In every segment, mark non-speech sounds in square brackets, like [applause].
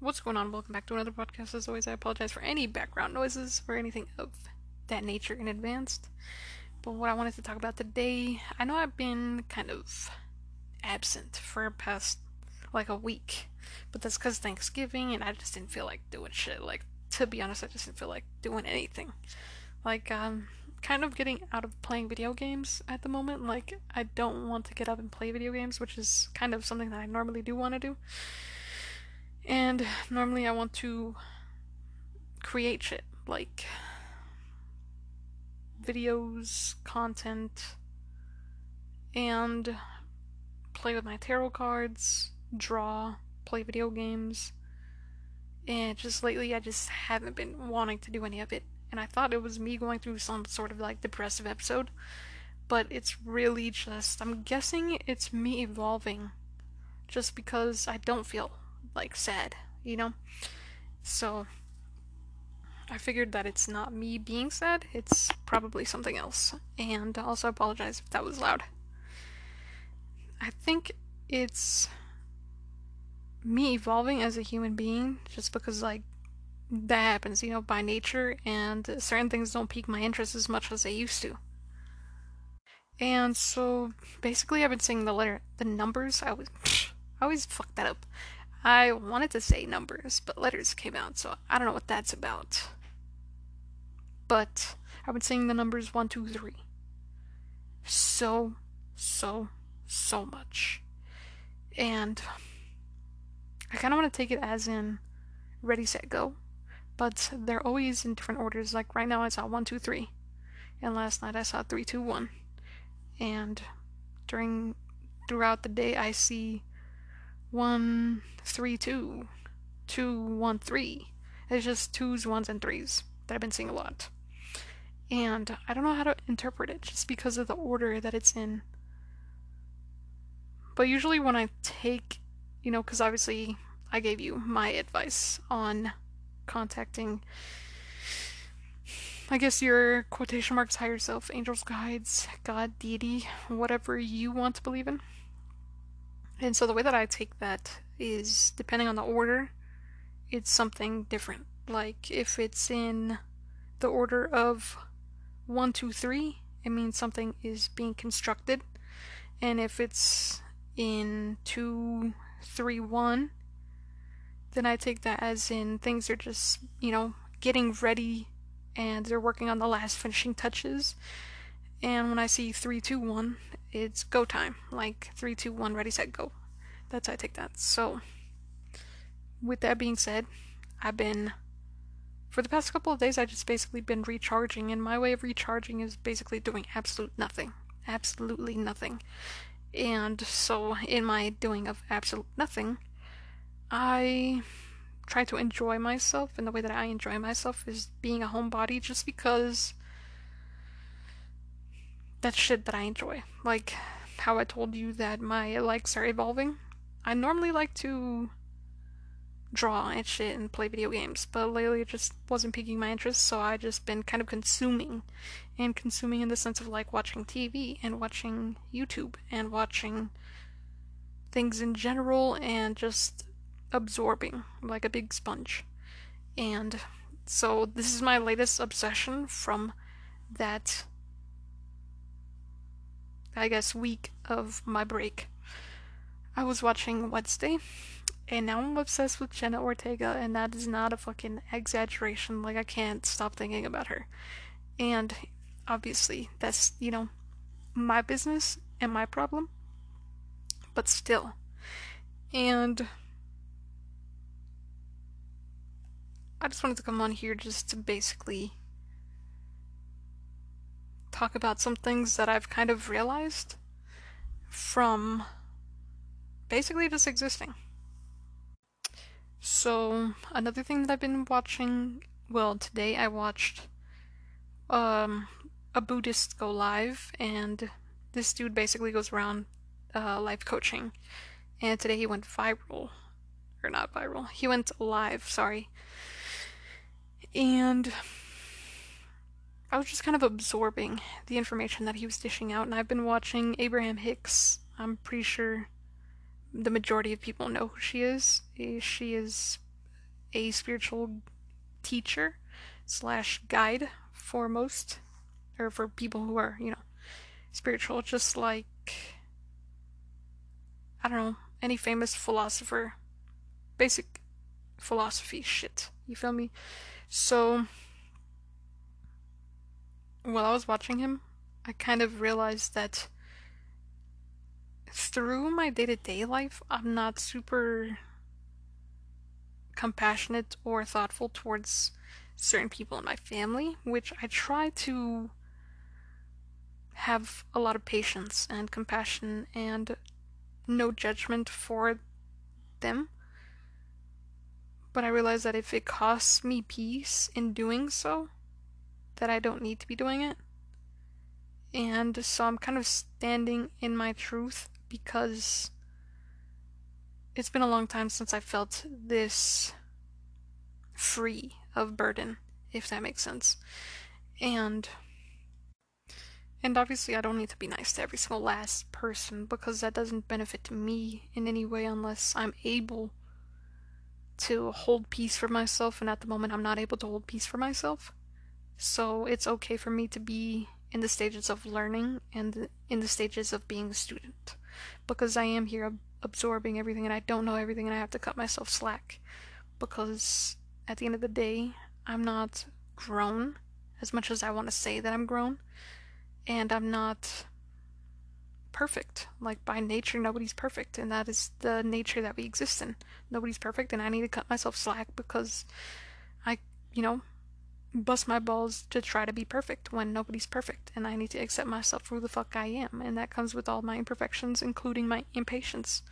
What's going on? Welcome back to another podcast. As always, I apologize for any background noises or anything of that nature in advance. But what I wanted to talk about today, I know I've been kind of absent for past like a week, but that's because Thanksgiving and I just didn't feel like doing shit. Like, to be honest, I just didn't feel like doing anything. Like, um, kind of getting out of playing video games at the moment. Like, I don't want to get up and play video games, which is kind of something that I normally do want to do. And normally I want to create shit like videos, content, and play with my tarot cards, draw, play video games. And just lately, I just haven't been wanting to do any of it. And I thought it was me going through some sort of like depressive episode. But it's really just, I'm guessing it's me evolving just because I don't feel like sad, you know? So I figured that it's not me being sad, it's probably something else. And also apologize if that was loud. I think it's me evolving as a human being just because like that happens, you know, by nature and certain things don't pique my interest as much as they used to. And so basically I've been saying the letter the numbers I was [laughs] I always fuck that up. I wanted to say numbers, but letters came out, so I don't know what that's about. But I've been saying the numbers one, two, three. So, so, so much. And I kind of want to take it as in ready, set, go. But they're always in different orders. Like right now, I saw one, two, three. And last night, I saw three, two, one. And during throughout the day, I see one, three, two, two, one, three. It's just twos, ones, and threes that I've been seeing a lot. And I don't know how to interpret it just because of the order that it's in. But usually, when I take, you know, because obviously I gave you my advice on contacting, I guess, your quotation marks higher self, angels, guides, God, deity, whatever you want to believe in. And so the way that I take that is depending on the order, it's something different. Like if it's in the order of one, two, three, it means something is being constructed. And if it's in two, three, one, then I take that as in things are just, you know, getting ready and they're working on the last finishing touches. And when I see three, two, one, it's go time. Like three, two, one, ready, set, go. That's how I take that. So, with that being said, I've been for the past couple of days. I just basically been recharging, and my way of recharging is basically doing absolute nothing, absolutely nothing. And so, in my doing of absolute nothing, I try to enjoy myself, and the way that I enjoy myself is being a homebody, just because that's shit that I enjoy. Like how I told you that my likes are evolving. I normally like to draw and shit and play video games, but lately it just wasn't piquing my interest, so I just been kind of consuming. And consuming in the sense of like watching TV and watching YouTube and watching things in general and just absorbing like a big sponge. And so this is my latest obsession from that I guess week of my break. I was watching Wednesday, and now I'm obsessed with Jenna Ortega, and that is not a fucking exaggeration. Like, I can't stop thinking about her. And obviously, that's, you know, my business and my problem, but still. And I just wanted to come on here just to basically talk about some things that I've kind of realized from basically just existing. So, another thing that I've been watching, well, today I watched um, a Buddhist go live, and this dude basically goes around uh, life coaching. And today he went viral. Or not viral. He went live, sorry. And I was just kind of absorbing the information that he was dishing out, and I've been watching Abraham Hicks. I'm pretty sure the majority of people know who she is. Eh, she is a spiritual teacher slash guide for most, or for people who are, you know, spiritual, just like, I don't know, any famous philosopher. Basic philosophy shit. You feel me? So, while I was watching him, I kind of realized that through my day to day life, I'm not super compassionate or thoughtful towards certain people in my family, which I try to have a lot of patience and compassion and no judgment for them. But I realize that if it costs me peace in doing so, that I don't need to be doing it. And so I'm kind of standing in my truth because it's been a long time since I felt this free of burden, if that makes sense. And and obviously I don't need to be nice to every single last person because that doesn't benefit me in any way unless I'm able to hold peace for myself and at the moment I'm not able to hold peace for myself. So it's okay for me to be in the stages of learning and in the stages of being a student because I am here absorbing everything and I don't know everything and I have to cut myself slack because at the end of the day, I'm not grown as much as I want to say that I'm grown and I'm not perfect. Like by nature, nobody's perfect, and that is the nature that we exist in. Nobody's perfect, and I need to cut myself slack because I, you know, bust my balls to try to be perfect when nobody's perfect, and I need to accept myself for who the fuck I am, and that comes with all my imperfections, including my impatience,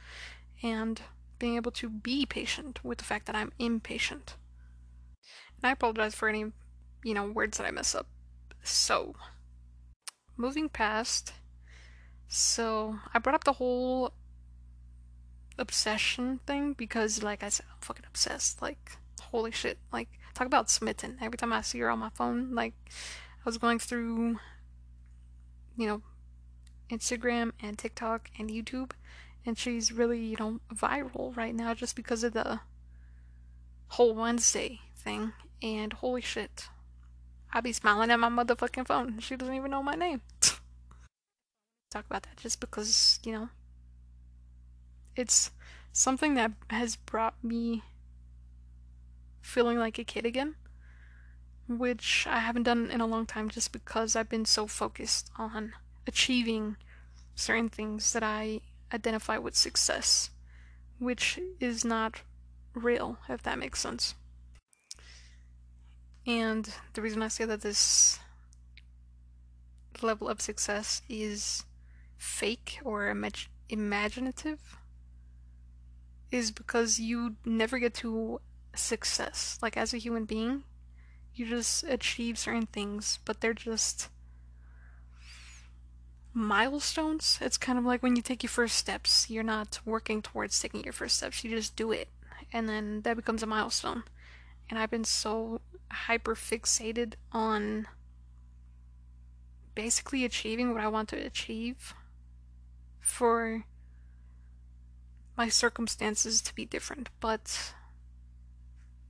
and being able to be patient with the fact that I'm impatient. And I apologize for any, you know, words that I mess up. So, moving past, so I brought up the whole obsession thing because, like I said, I'm fucking obsessed. Like, holy shit. Like, talk about smitten. Every time I see her on my phone, like, I was going through, you know, Instagram and TikTok and YouTube, and she's really, you know, viral right now just because of the whole Wednesday thing. And holy shit, I be smiling at my motherfucking phone. She doesn't even know my name. [laughs] Talk about that just because, you know, it's something that has brought me feeling like a kid again, which I haven't done in a long time just because I've been so focused on achieving certain things that I identify with success, which is not real, if that makes sense. And the reason I say that this level of success is fake or imag- imaginative is because you never get to success. Like, as a human being, you just achieve certain things, but they're just milestones. It's kind of like when you take your first steps, you're not working towards taking your first steps, you just do it. And then that becomes a milestone. And I've been so hyper fixated on basically achieving what I want to achieve for my circumstances to be different, but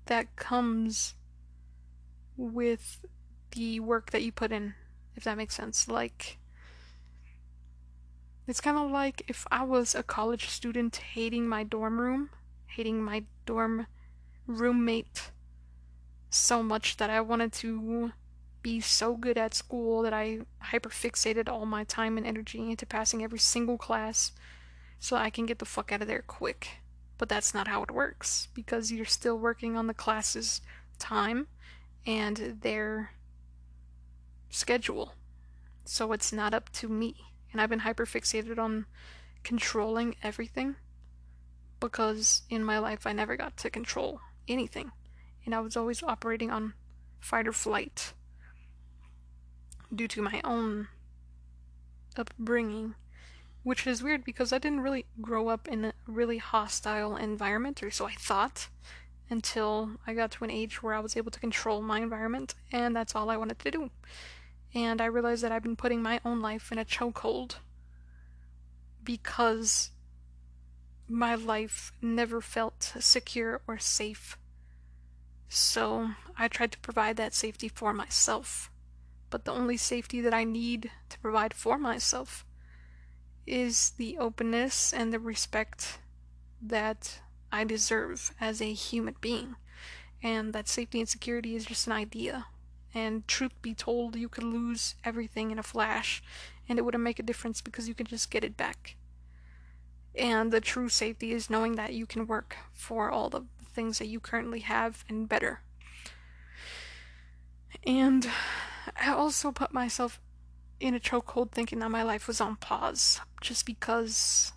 that comes with the work that you put in, if that makes sense. Like, it's kind of like if I was a college student hating my dorm room, hating my dorm roommate so much that I wanted to be so good at school that I hyperfixated all my time and energy into passing every single class so I can get the fuck out of there quick. But that's not how it works because you're still working on the class's time and their schedule. So it's not up to me. And I've been hyperfixated on controlling everything because in my life I never got to control anything. And I was always operating on fight or flight due to my own upbringing, which is weird because I didn't really grow up in a really hostile environment, or so I thought, until I got to an age where I was able to control my environment, and that's all I wanted to do. And I realized that I've been putting my own life in a chokehold because my life never felt secure or safe So I tried to provide that safety for myself. But the only safety that I need to provide for myself is the openness and the respect that I deserve as a human being. And that safety and security is just an idea. And truth be told, you could lose everything in a flash, and it wouldn't make a difference because you could just get it back. And the true safety is knowing that you can work for all the things that you currently have and better. And I also put myself in a chokehold thinking that my life was on pause just because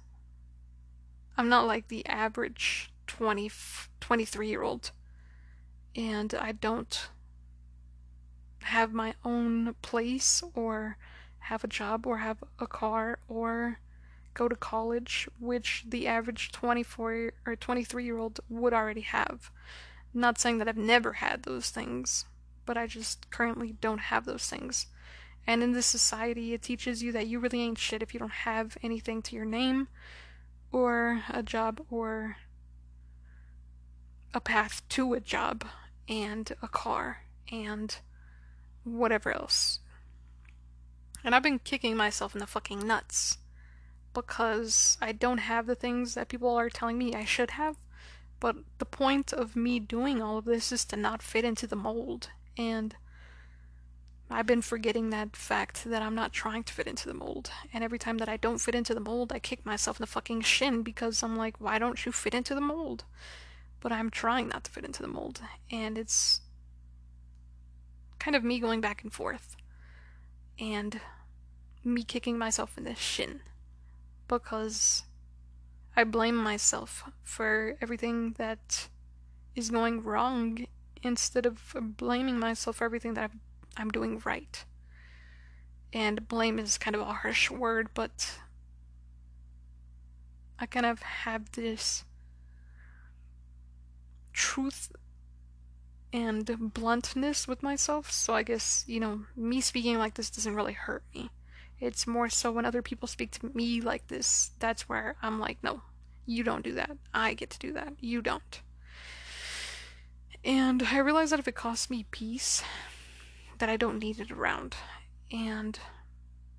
I'm not like the average 20, 23 year old. And I don't have my own place or have a job or have a car or go to college, which the average 24 or 23 year old would already have. Not saying that I've never had those things, but I just currently don't have those things. And in this society, it teaches you that you really ain't shit if you don't have anything to your name, or a job, or a path to a job, and a car, and whatever else. And I've been kicking myself in the fucking nuts because I don't have the things that people are telling me I should have. But the point of me doing all of this is to not fit into the mold. And I've been forgetting that fact that I'm not trying to fit into the mold. And every time that I don't fit into the mold, I kick myself in the fucking shin because I'm like, why don't you fit into the mold? But I'm trying not to fit into the mold. And it's kind of me going back and forth. And me kicking myself in the shin because I blame myself for everything that is going wrong instead of blaming myself for everything that I'm doing right. And blame is kind of a harsh word, but I kind of have this truth and bluntness with myself, so I guess, you know, me speaking like this doesn't really hurt me. It's more so when other people speak to me like this, that's where I'm like, no, you don't do that. I get to do that. You don't. And I realize that if it costs me peace, that I don't need it around. And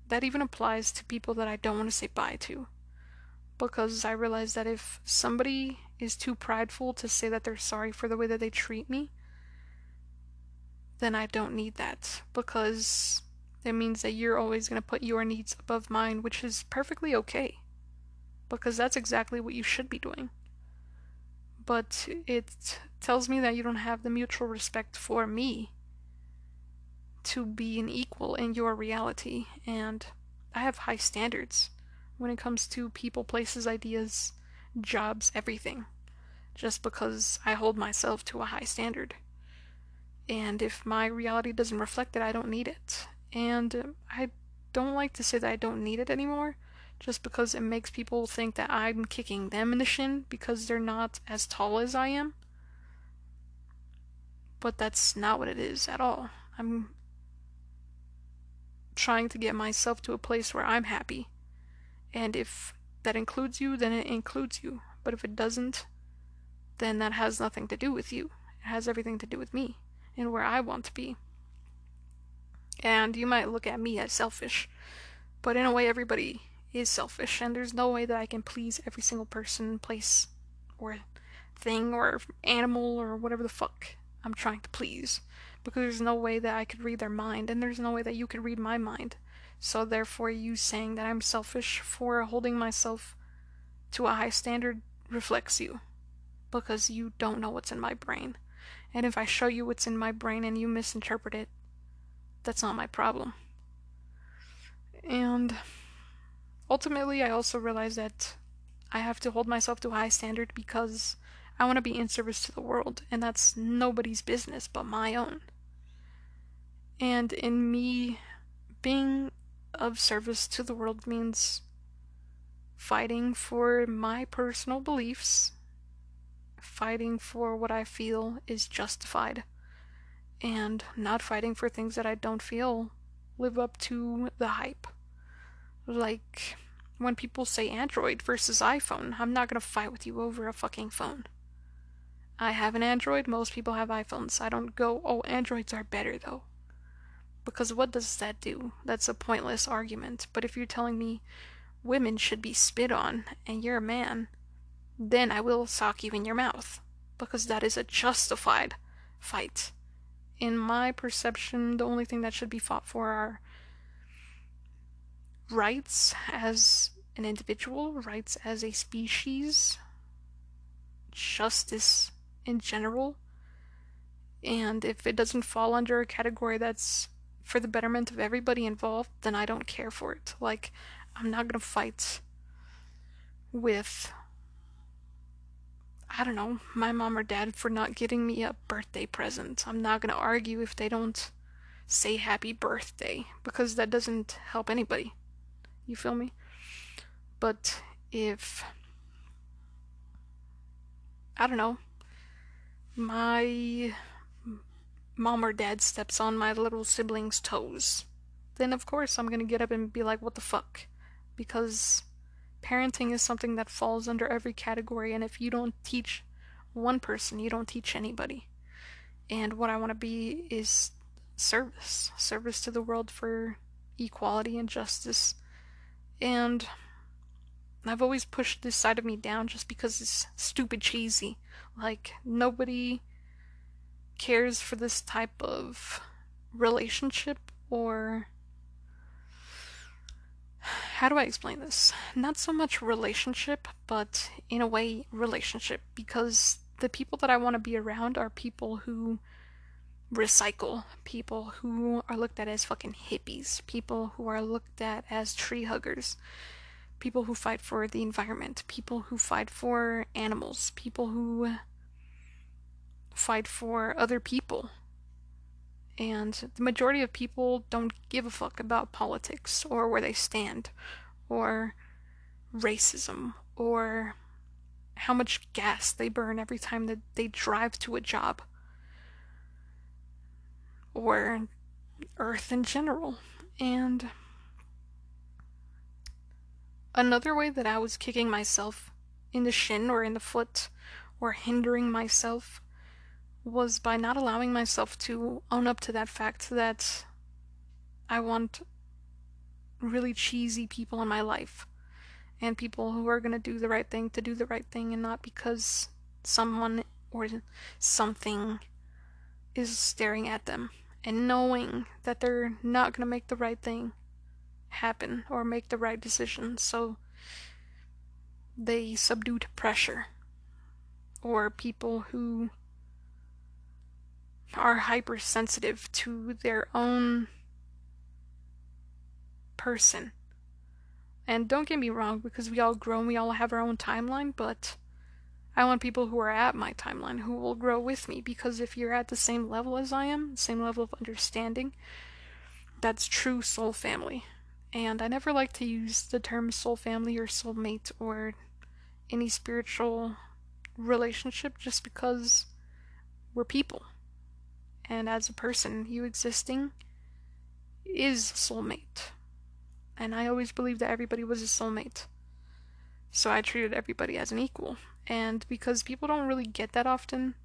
that even applies to people that I don't want to say bye to. Because I realize that if somebody is too prideful to say that they're sorry for the way that they treat me, then I don't need that. Because it means that you're always going to put your needs above mine, which is perfectly okay. Because that's exactly what you should be doing. But it tells me that you don't have the mutual respect for me to be an equal in your reality, and I have high standards when it comes to people, places, ideas, jobs, everything, just because I hold myself to a high standard. And if my reality doesn't reflect it, I don't need it. And I don't like to say that I don't need it anymore, just because it makes people think that I'm kicking them in the shin because they're not as tall as I am. But that's not what it is at all. I'm trying to get myself to a place where I'm happy. And if that includes you, then it includes you. But if it doesn't, then that has nothing to do with you. It has everything to do with me and where I want to be. And you might look at me as selfish, but in a way, everybody is selfish, and there's no way that I can please every single person, place, or thing, or animal, or whatever the fuck I'm trying to please. Because there's no way that I could read their mind, and there's no way that you could read my mind. So, therefore, you saying that I'm selfish for holding myself to a high standard reflects you. Because you don't know what's in my brain. And if I show you what's in my brain and you misinterpret it, that's not my problem. And ultimately, I also realize that I have to hold myself to a high standard because I want to be in service to the world, and that's nobody's business but my own. And in me being of service to the world means fighting for my personal beliefs, fighting for what I feel is justified and not fighting for things that I don't feel live up to the hype. Like when people say Android versus iPhone, I'm not gonna fight with you over a fucking phone. I have an Android, most people have iPhones. I don't go, oh, Androids are better though. Because what does that do? That's a pointless argument. But if you're telling me women should be spit on and you're a man, then I will sock you in your mouth. Because that is a justified fight. In my perception, the only thing that should be fought for are rights as an individual, rights as a species, justice in general. And if it doesn't fall under a category that's for the betterment of everybody involved, then I don't care for it. Like, I'm not gonna fight with, I don't know, my mom or dad for not getting me a birthday present. I'm not gonna argue if they don't say happy birthday, because that doesn't help anybody. You feel me? But if I don't know, my mom or dad steps on my little sibling's toes, then of course I'm gonna get up and be like, what the fuck? Because parenting is something that falls under every category, and if you don't teach one person, you don't teach anybody. And what I want to be is service service to the world for equality and justice and I've always pushed this side of me down just because it's stupid cheesy. Like, nobody cares for this type of relationship or. How do I explain this? Not so much relationship, but in a way, relationship. Because the people that I want to be around are people who recycle, people who are looked at as fucking hippies, people who are looked at as tree huggers, people who fight for the environment, people who fight for animals, people who fight for other people. And the majority of people don't give a fuck about politics or where they stand or racism or how much gas they burn every time that they drive to a job or Earth in general. And another way that I was kicking myself in the shin or in the foot or hindering myself was by not allowing myself to own up to that fact that I want really cheesy people in my life and people who are going to do the right thing to do the right thing and not because someone or something is staring at them and knowing that they're not going to make the right thing happen or make the right decision. So they subdue to pressure. Or people who are hypersensitive to their own person. And don't get me wrong, because we all grow and we all have our own timeline, but I want people who are at my timeline who will grow with me because if you're at the same level as I am, same level of understanding, that's true soul family. And I never like to use the term soul family or soulmate or any spiritual relationship just because we're people. And as a person, you existing is soulmate. And I always believed that everybody was a soulmate. So I treated everybody as an equal. And because people don't really get that often,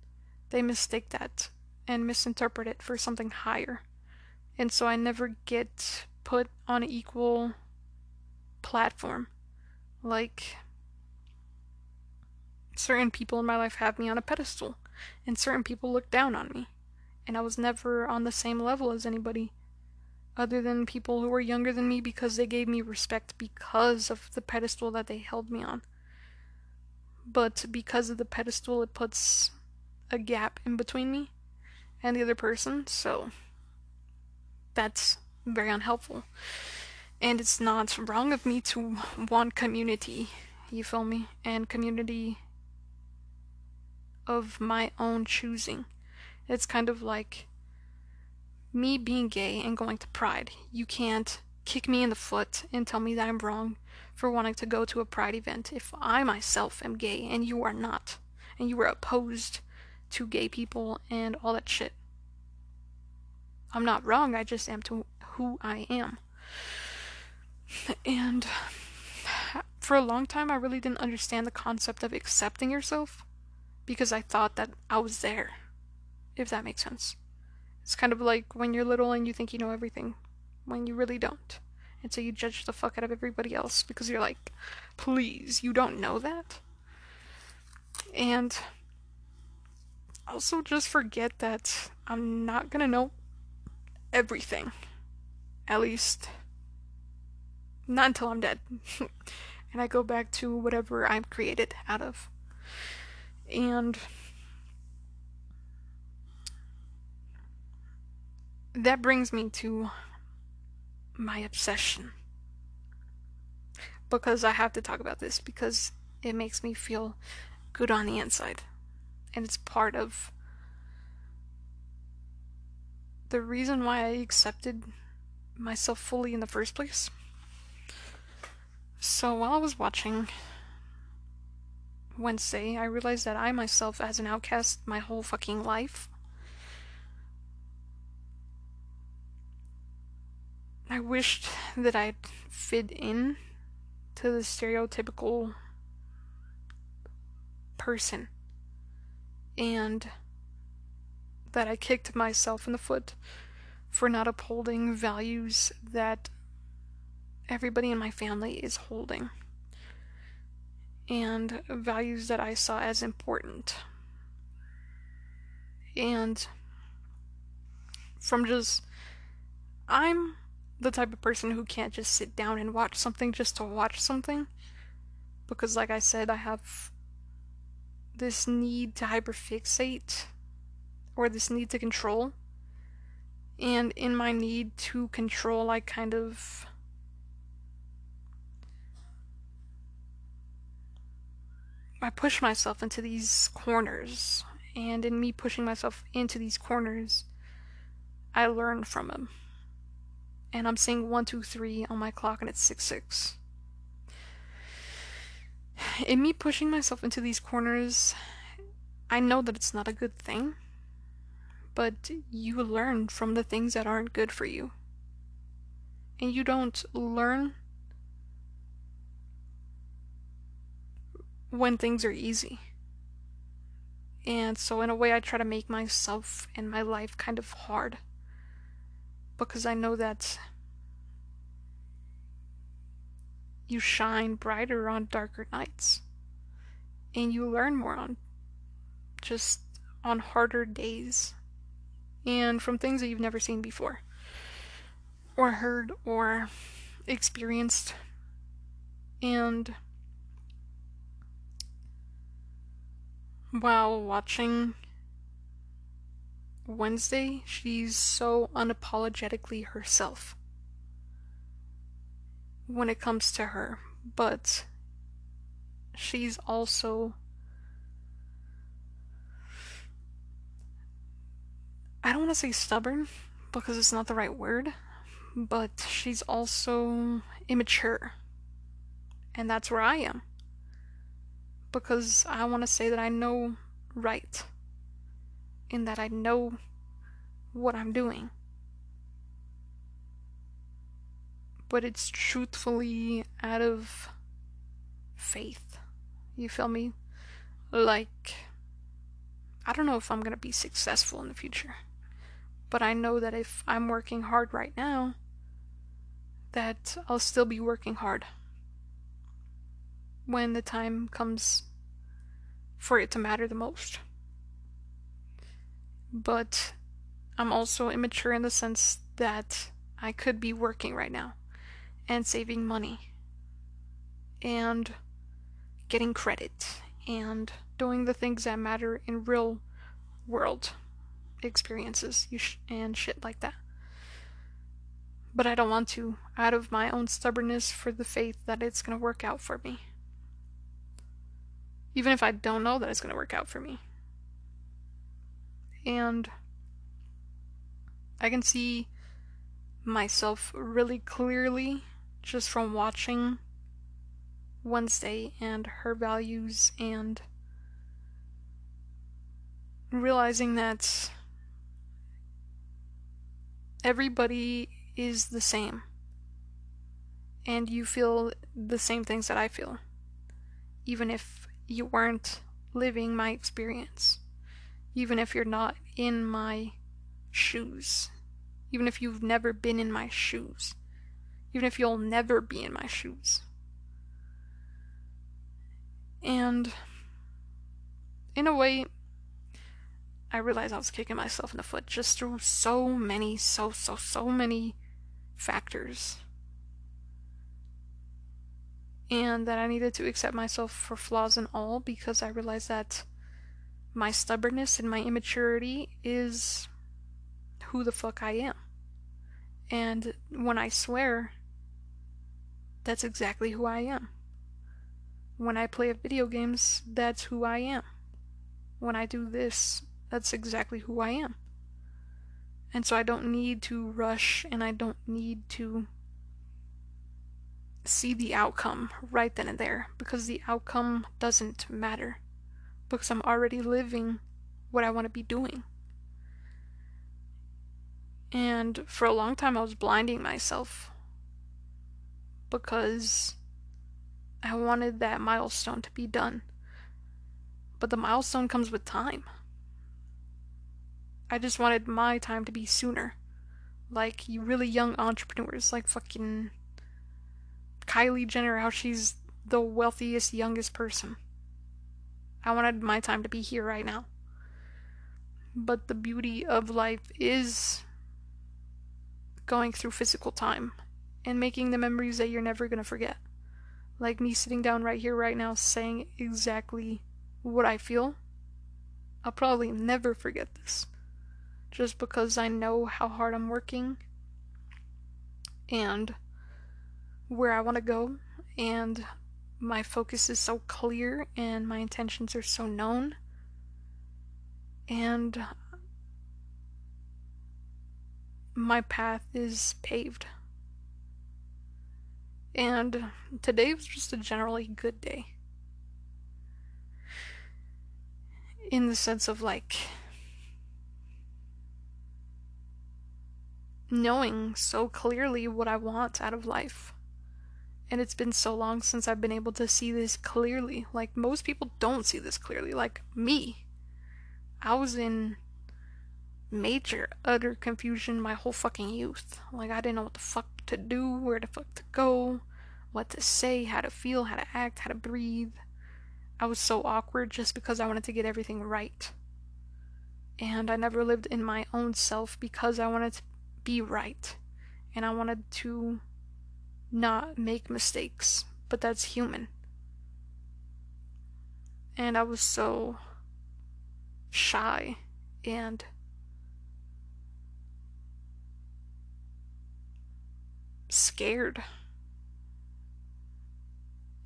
they mistake that and misinterpret it for something higher. And so I never get put on an equal platform. Like, certain people in my life have me on a pedestal, and certain people look down on me. And I was never on the same level as anybody, other than people who were younger than me because they gave me respect because of the pedestal that they held me on but because of the pedestal, it puts a gap in between me and the other person, so that's very unhelpful. And it's not wrong of me to want community, you feel me? And community of my own choosing. It's kind of like me being gay and going to Pride. You can't kick me in the foot and tell me that I'm wrong for wanting to go to a pride event if I myself am gay and you are not, and you are opposed to gay people and all that shit. I'm not wrong, I just am to who I am. And for a long time, I really didn't understand the concept of accepting yourself because I thought that I was there, if that makes sense. It's kind of like when you're little and you think you know everything, when you really don't. And so you judge the fuck out of everybody else because you're like, please, you don't know that? And also just forget that I'm not gonna know everything. At least, not until I'm dead. [laughs] and I go back to whatever I'm created out of. And that brings me to my obsession. Because I have to talk about this because it makes me feel good on the inside. And it's part of the reason why I accepted myself fully in the first place. So while I was watching Wednesday, I realized that I myself, as an outcast, my whole fucking life, I wished that I'd fit in to the stereotypical person and that I kicked myself in the foot for not upholding values that everybody in my family is holding and values that I saw as important. And from just, I'm the type of person who can't just sit down and watch something just to watch something. Because, like I said, I have this need to hyperfixate or this need to control. And in my need to control, I kind of I push myself into these corners, and in me pushing myself into these corners, I learn from them. And I'm seeing one, two, three on my clock, and it's six, six. In me pushing myself into these corners, I know that it's not a good thing, but you learn from the things that aren't good for you. And you don't learn when things are easy. And so, in a way, I try to make myself and my life kind of hard. Because I know that you shine brighter on darker nights. And you learn more on just on harder days. And from things that you've never seen before, or heard, or experienced. And while watching Wednesday, she's so unapologetically herself when it comes to her, but she's also I don't want to say stubborn because it's not the right word, but she's also immature. And that's where I am because I want to say that I know right in that I know what I'm doing. But it's truthfully out of faith. You feel me? Like, I don't know if I'm gonna be successful in the future. But I know that if I'm working hard right now, that I'll still be working hard when the time comes for it to matter the most. But I'm also immature in the sense that I could be working right now and saving money and getting credit and doing the things that matter in real world experiences and shit like that. But I don't want to, out of my own stubbornness for the faith that it's to work out for me even if I don't know that it's to work out for me. And I can see myself really clearly just from watching Wednesday and her values and realizing that everybody is the same and you feel the same things that I feel even if you weren't living my experience. Even if you're not in my shoes. Even if you've never been in my shoes. Even if you'll never be in my shoes. And in a way, I realized I was kicking myself in the foot just through so many, so, so, so many factors. And that I needed to accept myself for flaws and all because I realized that my stubbornness and my immaturity is who the fuck I am. And when I swear, that's exactly who I am. When I play video games, that's who I am. When I do this, that's exactly who I am. And so I don't need to rush and I don't need to see the outcome right then and there because the outcome doesn't matter because I'm already living what I want to be doing. And for a long time, I was blinding myself because I wanted that milestone to be done. But the milestone comes with time. I just wanted my time to be sooner. Like you really young entrepreneurs, like fucking Kylie Jenner, how she's the wealthiest, youngest person. I wanted my time to be here right now. But the beauty of life is going through physical time and making the memories that you're never going to forget. Like me sitting down right here, right now, saying exactly what I feel. I'll probably never forget this just because I know how hard I'm working and where I want to go, and my focus is so clear and my intentions are so known. And my path is paved. And today was just a generally good day. In the sense of like, knowing so clearly what I want out of life. And it's been so long since I've been able to see this clearly. Like, most people don't see this clearly. Like, me. I was in major, utter confusion my whole fucking youth. Like, I didn't know what the fuck to do, where the fuck to go, what to say, how to feel, how to act, how to breathe. I was so awkward just because I wanted to get everything right. And I never lived in my own self because I wanted to be right. And I wanted to not make mistakes, but that's human. And I was so shy and scared.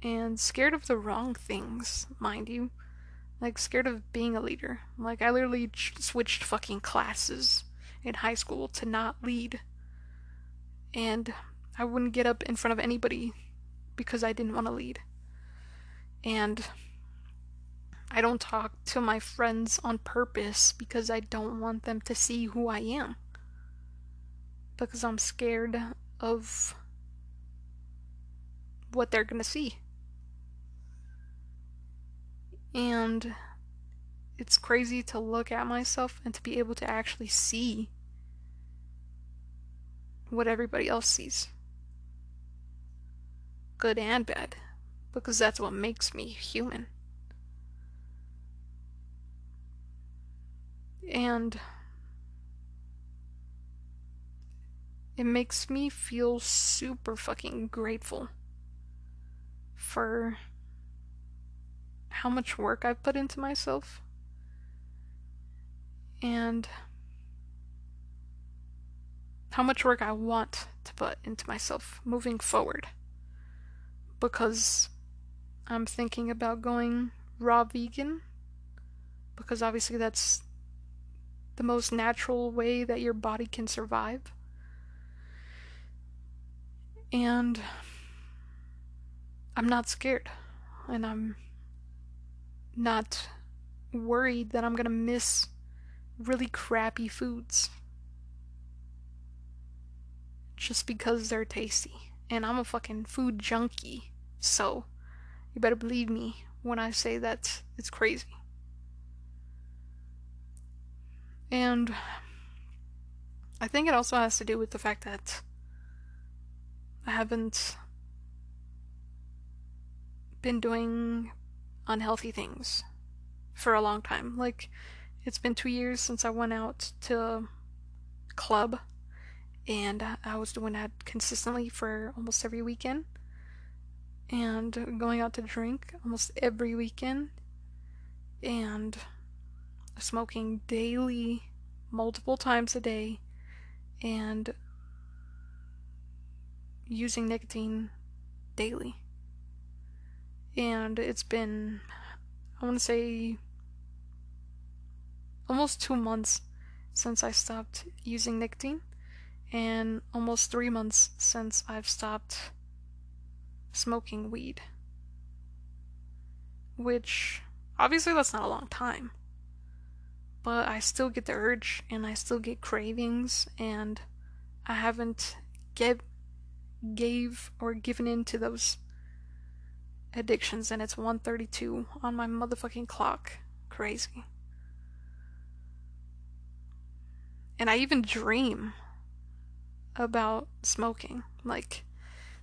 And scared of the wrong things, mind you. Like, scared of being a leader. Like, I literally ch- switched fucking classes in high school to not lead. And I wouldn't get up in front of anybody because I didn't want to lead. And I don't talk to my friends on purpose because I don't want them to see who I am. Because I'm scared of what they're going to see. And it's crazy to look at myself and to be able to actually see what everybody else sees. Good and bad. Because that's what makes me human. And it makes me feel super fucking grateful for how much work I've put into myself and how much work I want to put into myself moving forward. Because I'm thinking about going raw vegan. Because obviously that's the most natural way that your body can survive. And I'm not scared. And I'm not worried that I'm gonna miss really crappy foods just because they're tasty and I'm a fucking food junkie. So, you better believe me when I say that it's crazy. And I think it also has to do with the fact that I haven't been doing unhealthy things for a long time. Like, it's been two years since I went out to club and I was doing that consistently for almost every weekend, and going out to drink almost every weekend, and smoking daily, multiple times a day, and using nicotine daily. And it's been, I want to say, almost two months since I stopped using nicotine, and almost three months since I've stopped smoking weed. Which, obviously, that's not a long time. But I still get the urge, and I still get cravings, and I haven't get, gave or given in to those addictions, and it's 132 on my motherfucking clock. Crazy. And I even dream about smoking. Like,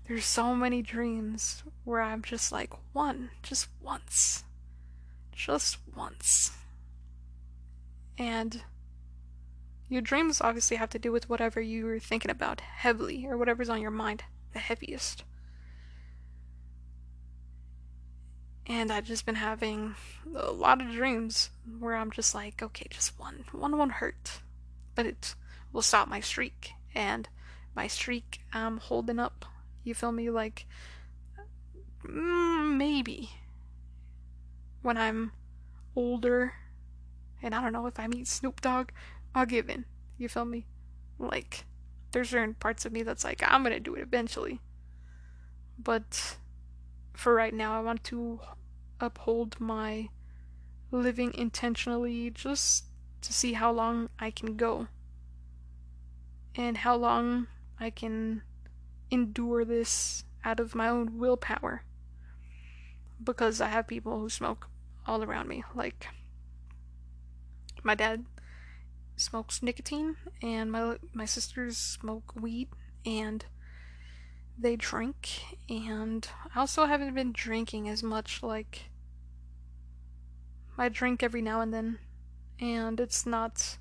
there's so many dreams where I'm just like, one, just once. Just once. And your dreams obviously have to do with whatever you're thinking about heavily, or whatever's on your mind the heaviest. And I've just been having a lot of dreams where I'm just like, okay, just one. One won't hurt but it will stop my streak. And my streak I'm holding up. You feel me? Like, mm, maybe when I'm older and I don't know if I meet Snoop Dogg, I'll give in. You feel me? Like, there's certain parts of me that's like, I'm gonna do it eventually. But for right now, I want to uphold my living intentionally just to see how long I can go and how long I can endure this out of my own willpower because I have people who smoke all around me. Like my dad smokes nicotine and my my sisters smoke weed and they drink. And I also haven't been drinking as much like I drink every now and then. And it's not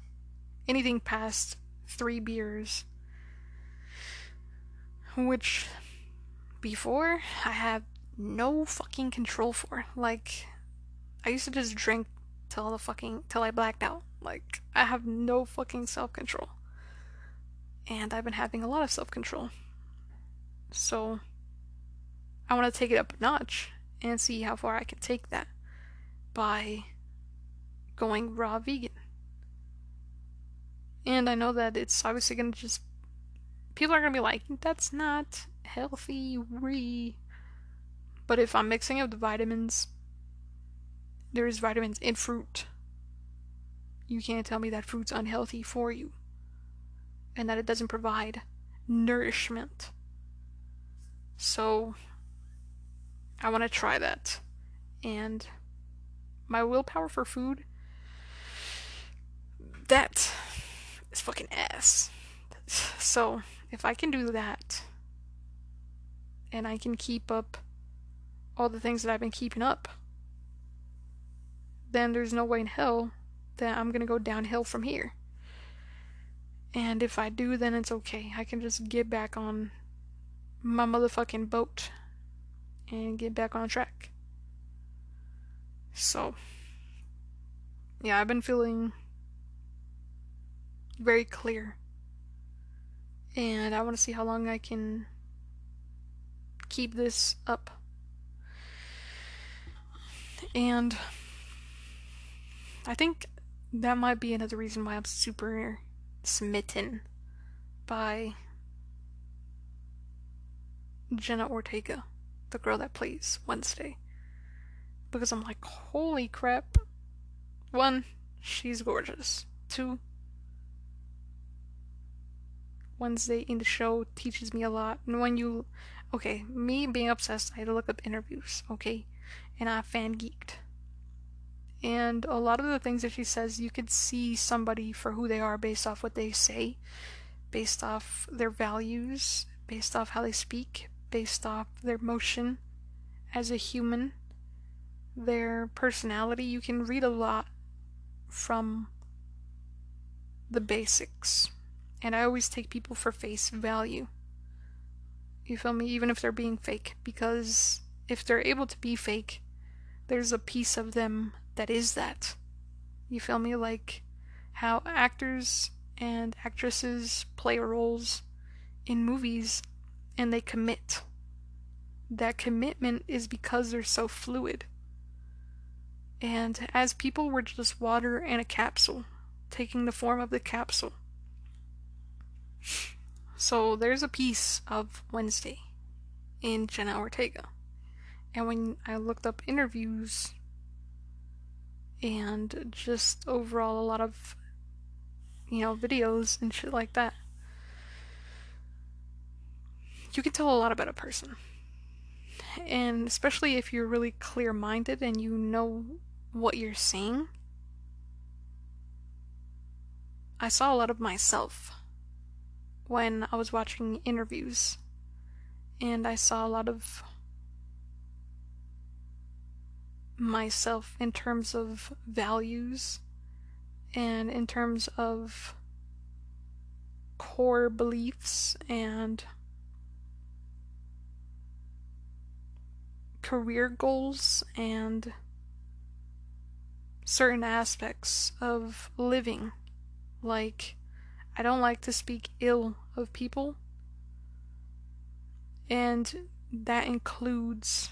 anything past three beers. Which before I had no fucking control for. Like I used to just drink till the fucking till I blacked out. Like I have no fucking self-control. And I've been having a lot of self-control. So I want to take it up a notch and see how far I can take that by going raw vegan. And I know that it's obviously gonna just people are gonna be like, that's not healthy, re. But if I'm mixing up the vitamins, there's vitamins in fruit. You can't tell me that fruit's unhealthy for you. And that it doesn't provide nourishment. So, I want to try that. And my willpower for food that is fucking ass. So, if I can do that, and I can keep up all the things that I've been keeping up, then there's no way in hell that I'm gonna go downhill from here. And if I do, then it's okay. I can just get back on my motherfucking boat and get back on track. So, yeah, I've been feeling very clear. And I want to see how long I can keep this up. And I think that might be another reason why I'm super smitten by Jenna Ortega, the girl that plays Wednesday. Because I'm like, holy crap. One, she's gorgeous. Two, Wednesday in the show teaches me a lot. And when you, okay, me being obsessed, I had to look up interviews, okay, and I fan geeked. And a lot of the things that she says, you could see somebody for who they are based off what they say, based off their values, based off how they speak, based off their motion as a human, their personality. You can read a lot from the basics. And I always take people for face value. You feel me? Even if they're being fake. Because if they're able to be fake, there's a piece of them that is that. You feel me? Like how actors and actresses play roles in movies and they commit. That commitment is because they're so fluid. And as people were just water in a capsule, taking the form of the capsule. So there's a piece of Wednesday in Jenna Ortega. And when I looked up interviews and just overall a lot of, you know, videos and shit like that, you can tell a lot about a person. And especially if you're really clear minded and you know what you're saying, I saw a lot of myself when I was watching interviews, and I saw a lot of myself in terms of values and in terms of core beliefs and career goals and certain aspects of living. Like, I don't like to speak ill of people. And that includes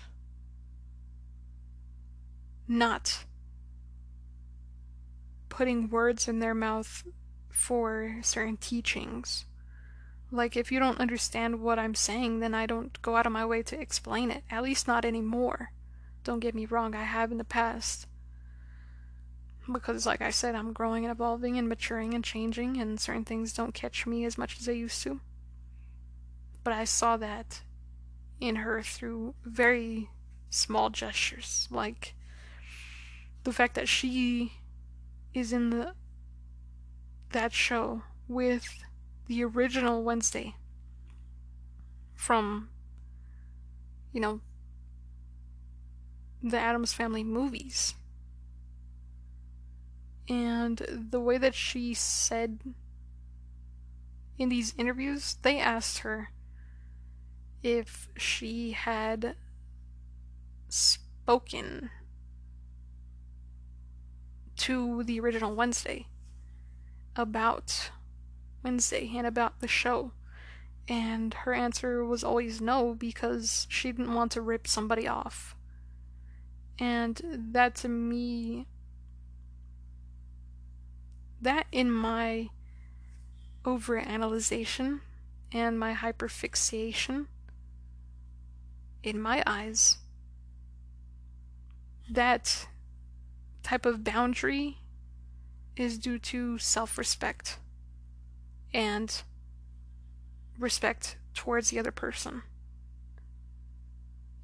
not putting words in their mouth for certain teachings. Like, if you don't understand what I'm saying, then I don't go out of my way to explain it. At least not anymore. Don't get me wrong, I have in the past. Because, like I said, I'm growing and evolving and maturing and changing, and certain things don't catch me as much as they used to. But I saw that in her through very small gestures. Like, the fact that she is in the that show with the original Wednesday from, you know, the Addams Family movies. And the way that she said in these interviews, they asked her if she had spoken to the original Wednesday about Wednesday and about the show. And her answer was always no because she didn't want to rip somebody off. And that to me, that in my overanalyzation and my hyperfixation, in my eyes, that type of boundary is due to self respect and respect towards the other person.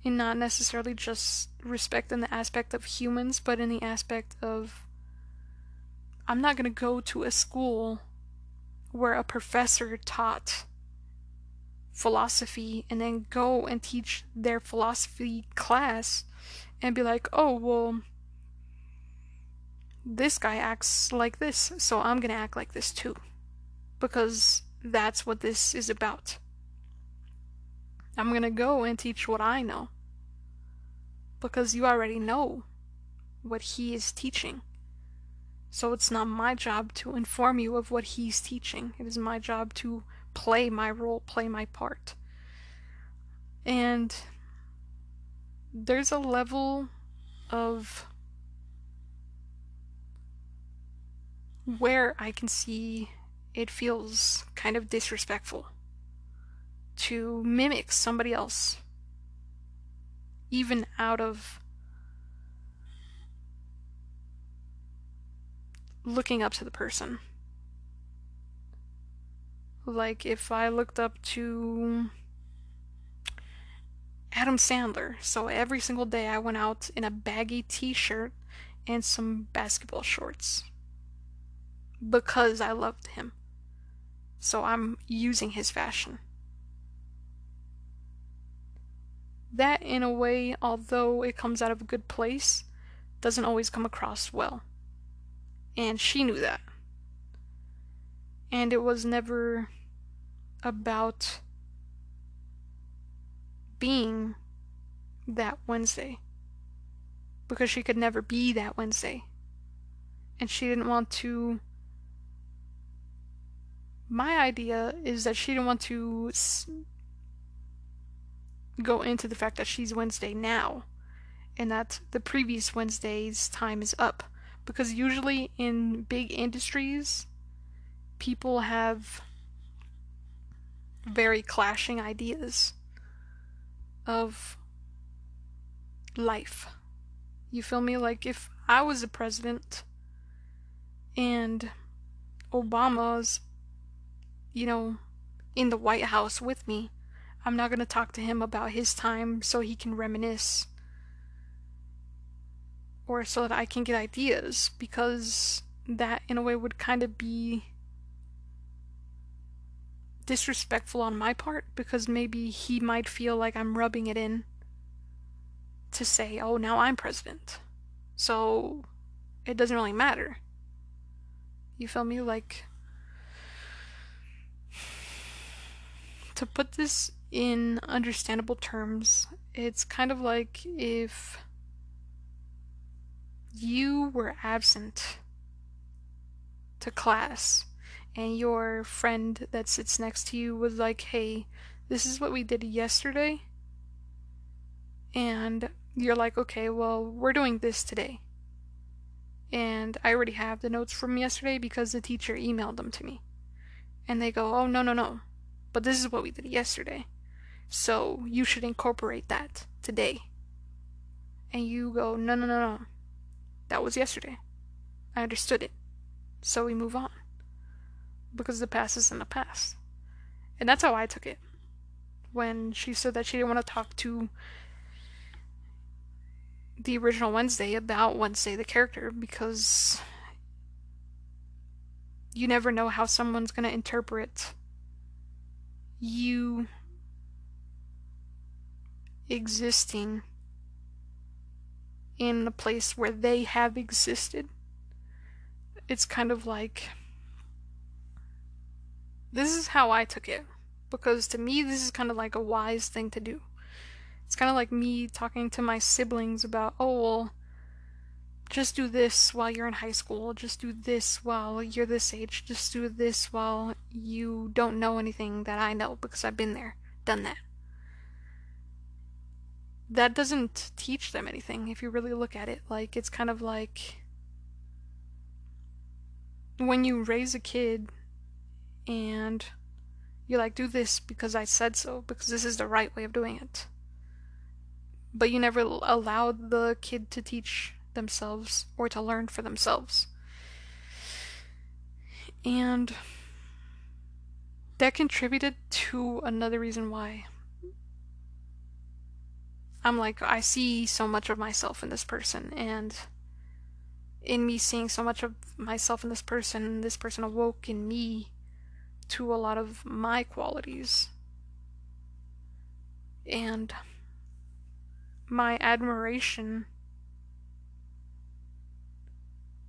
And not necessarily just respect in the aspect of humans, but in the aspect of I'm not going to go to a school where a professor taught philosophy and then go and teach their philosophy class and be like, oh, well, this guy acts like this, so I'm going to act like this too because that's what this is about. I'm gonna go and teach what I know because you already know what he is teaching. So it's not my job to inform you of what he's teaching. It is my job to play my role, play my part. And there's a level of where I can see it feels kind of disrespectful to mimic somebody else, even out of looking up to the person. Like if I looked up to Adam Sandler, so every single day I went out in a baggy t shirt and some basketball shorts because I loved him. So I'm using his fashion. That, in a way, although it comes out of a good place, doesn't always come across well. And she knew that. And it was never about being that Wednesday. Because she could never be that Wednesday. And she didn't want to my idea is that she didn't want to go into the fact that she's Wednesday now and that the previous Wednesday's time is up. Because usually in big industries, people have very clashing ideas of life. You feel me? Like if I was a president and Obama's you know, in the White House with me. I'm not going to talk to him about his time so he can reminisce or so that I can get ideas because that in a way would kind of be disrespectful on my part because maybe he might feel like I'm rubbing it in to say, "Oh, now I'm president." So it doesn't really matter. You feel me like to put this in understandable terms, it's kind of like if you were absent to class and your friend that sits next to you was like, hey, this is what we did yesterday. And you're like, okay, well, we're doing this today. And I already have the notes from yesterday because the teacher emailed them to me. And they go, oh, no, no, no but this is what we did yesterday. So you should incorporate that today. And you go, no, no, no, no. That was yesterday. I understood it. So we move on. Because the past is in the past. And that's how I took it. When she said that she didn't want to talk to the original Wednesday about Wednesday the character because you never know how someone's going to interpret you existing in a place where they have existed. It's kind of like this is how I took it because to me this is kind of like a wise thing to do. It's kind of like me talking to my siblings about, oh well, just do this while you're in high school, just do this while you're this age, just do this while you don't know anything that I know because I've been there, done that. That doesn't teach them anything if you really look at it. Like, it's kind of like when you raise a kid and you're like, do this because I said so, because this is the right way of doing it. But you never allowed the kid to teach themselves or to learn for themselves. And that contributed to another reason why I'm like, I see so much of myself in this person, and in me seeing so much of myself in this person, this person awoke in me to a lot of my qualities. And my admiration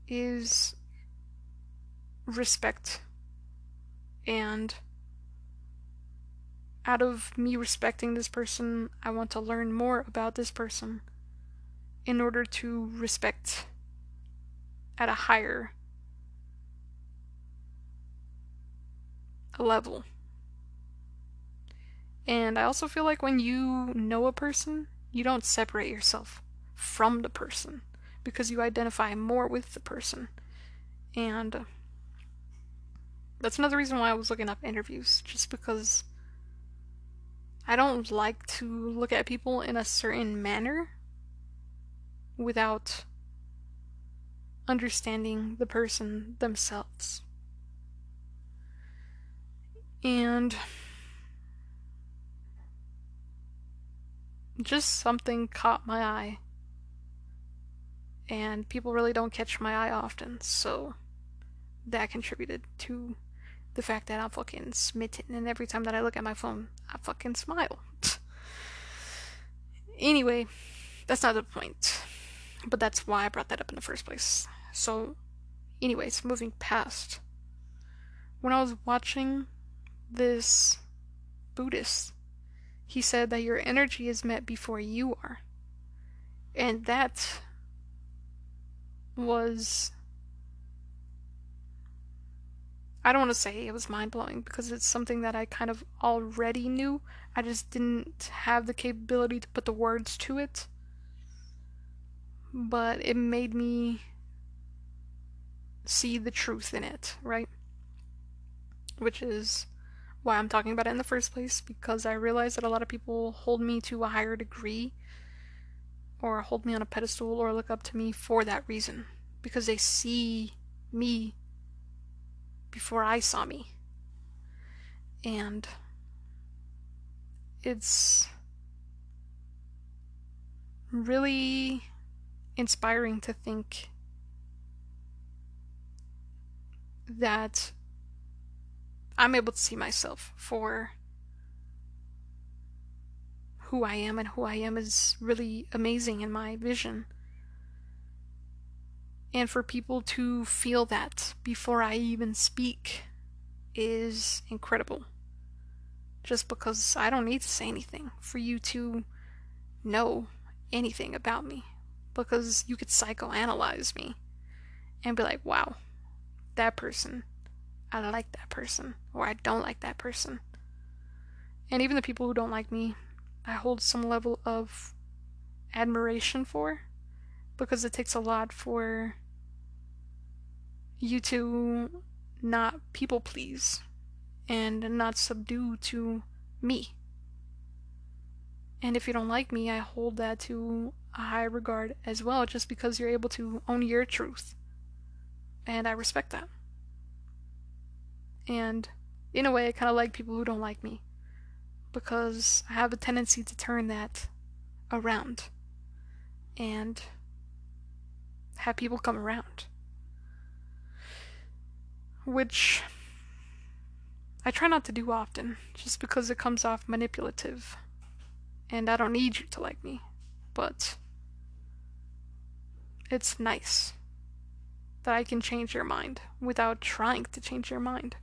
is respect. And out of me respecting this person, I want to learn more about this person in order to respect at a higher level. And I also feel like when you know a person, you don't separate yourself from the person because you identify more with the person. And uh, that's another reason why I was looking up interviews, just because I don't like to look at people in a certain manner without understanding the person themselves. And just something caught my eye and people really don't catch my eye often, so that contributed to the fact that I'm fucking smitten, and every time that I look at my phone, I fucking smile. [sighs] anyway, that's not the point, but that's why I brought that up in the first place. So, anyways, moving past. When I was watching this Buddhist, he said that your energy is met before you are. And that was I don't want to say it was mind blowing because it's something that I kind of already knew. I just didn't have the capability to put the words to it. But it made me see the truth in it, right? Which is why I'm talking about it in the first place because I realize that a lot of people hold me to a higher degree or hold me on a pedestal or look up to me for that reason because they see me before I saw me. And it's really inspiring to think that I'm able to see myself for who I am, and who I am is really amazing in my vision and for people to feel that before I even speak is incredible. Just because I don't need to say anything for you to know anything about me. Because you could psychoanalyze me and be like, wow, that person, I like that person, or I don't like that person. And even the people who don't like me, I hold some level of admiration for because it takes a lot for you to not people please and not subdue to me. And if you don't like me, I hold that to a high regard as well, just because you're able to own your truth. And I respect that. And in a way, I kind of like people who don't like me because I have a tendency to turn that around and have people come around which I try not to do often, just because it comes off manipulative. And I don't need you to like me, but it's nice that I can change your mind without trying to change your mind.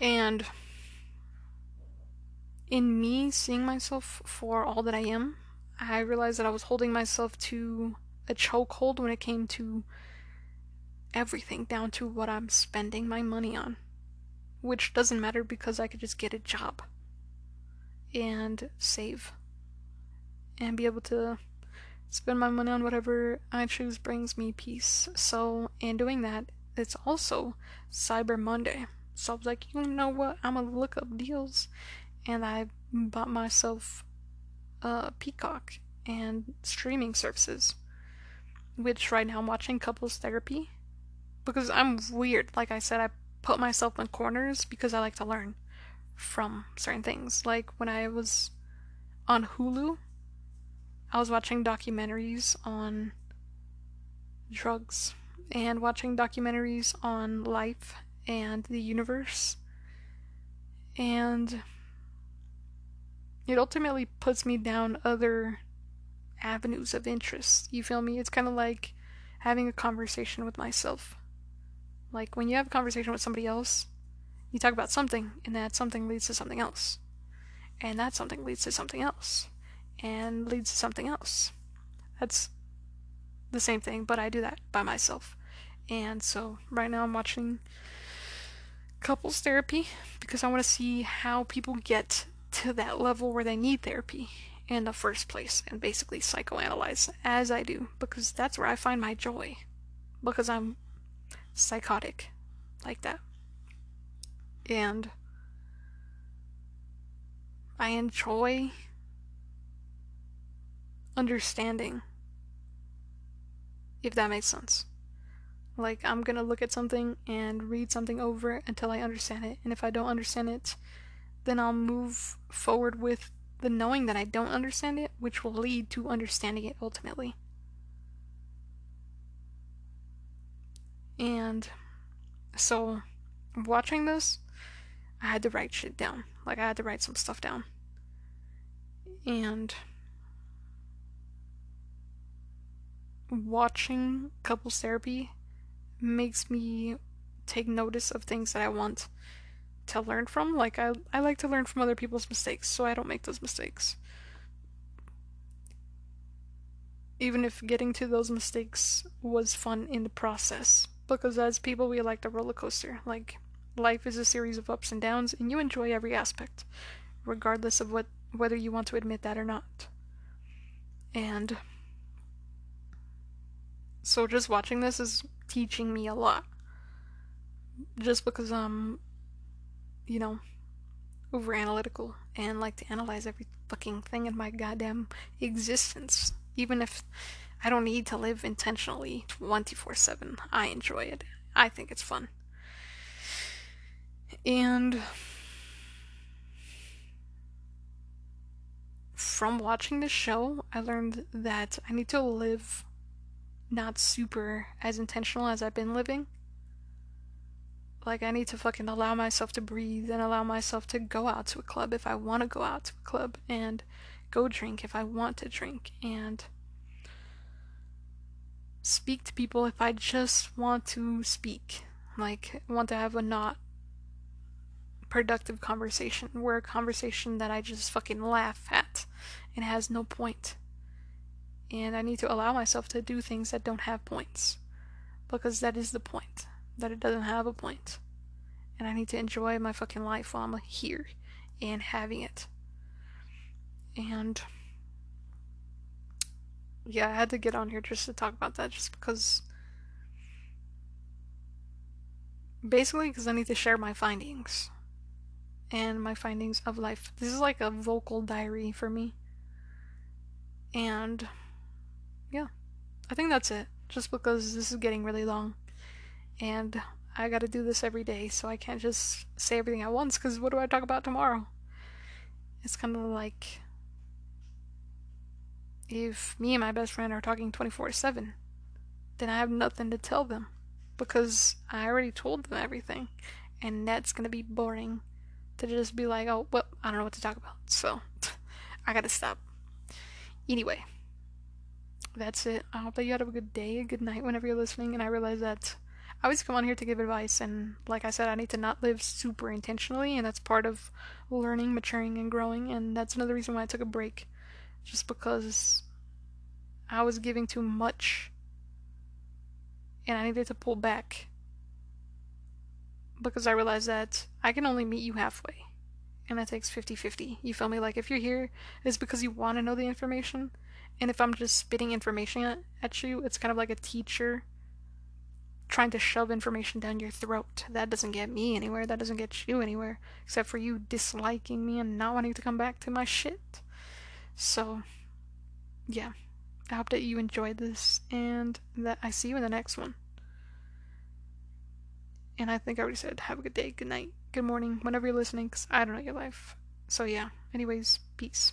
And in me seeing myself for all that I am, I realized that I was holding myself to a chokehold when it came to everything down to what I'm spending my money on. Which doesn't matter because I could just get a job and save and be able to spend my money on whatever I choose brings me peace. So, in doing that, it's also Cyber Monday. So I was like, you know what? I'm gonna look up deals, and I bought myself a Peacock and streaming services. Which right now I'm watching Couples Therapy, because I'm weird. Like I said, I put myself in corners because I like to learn from certain things. Like when I was on Hulu, I was watching documentaries on drugs and watching documentaries on life and the universe. And it ultimately puts me down other avenues of interest. You feel me? It's kind of like having a conversation with myself. Like when you have a conversation with somebody else, you talk about something, and that something leads to something else. And that something leads to something else. And leads to something else. That's the same thing, but I do that by myself. And so right now I'm watching couples therapy because I want to see how people get to that level where they need therapy in the first place and basically psychoanalyze as I do because that's where I find my joy because I'm psychotic like that. And I enjoy understanding, if that makes sense. Like, I'm gonna look at something and read something over until I understand it, and if I don't understand it, then I'll move forward with the knowing that I don't understand it, which will lead to understanding it ultimately. And so, watching this, I had to write shit down. Like, I had to write some stuff down. And watching couples therapy makes me take notice of things that I want to learn from. Like I I like to learn from other people's mistakes, so I don't make those mistakes. Even if getting to those mistakes was fun in the process. Because as people we like the roller coaster. Like life is a series of ups and downs and you enjoy every aspect, regardless of what whether you want to admit that or not. And so just watching this is teaching me a lot. Just because I'm, you know, over analytical and like to analyze every fucking thing in my goddamn existence. Even if I don't need to live intentionally 24 7. I enjoy it. I think it's fun. And from watching this show, I learned that I need to live not super as intentional as I've been living. Like, I need to fucking allow myself to breathe and allow myself to go out to a club if I want to go out to a club and go drink if I want to drink and speak to people if I just want to speak. Like, want to have a not productive conversation, where a conversation that I just fucking laugh at. And has no point. And I need to allow myself to do things that don't have points because that is the point that it doesn't have a point and I need to enjoy my fucking life while I'm here and having it and yeah I had to get on here just to talk about that just because basically because I need to share my findings and my findings of life this is like a vocal diary for me and yeah, I think that's it. Just because this is getting really long. And I gotta do this every day, so I can't just say everything at once, because what do I talk about tomorrow? It's kind of like if me and my best friend are talking 24 7, then I have nothing to tell them because I already told them everything. And that's gonna be boring to just be like, oh, well, I don't know what to talk about, so [laughs] I gotta stop. Anyway that's it. I hope that you had a good day, a good night whenever you're listening. And I realize that I always come on here to give advice. And like I said, I need to not live super intentionally. And that's part of learning, maturing, and growing. And that's another reason why I took a break. Just because I was giving too much. And I needed to pull back. Because I realized that I can only meet you halfway. And that takes 50 50. You feel me? Like, if you're here, it's because you want to know the information and if I'm just spitting information at, at you, it's kind of like a teacher trying to shove information down your throat. That doesn't get me anywhere. That doesn't get you anywhere. Except for you disliking me and not wanting to come back to my shit. So, yeah. I hope that you enjoyed this and that I see you in the next one. And I think I already said have a good day, good night, good morning, whenever you're listening, because I don't know your life. So, yeah. Anyways, peace.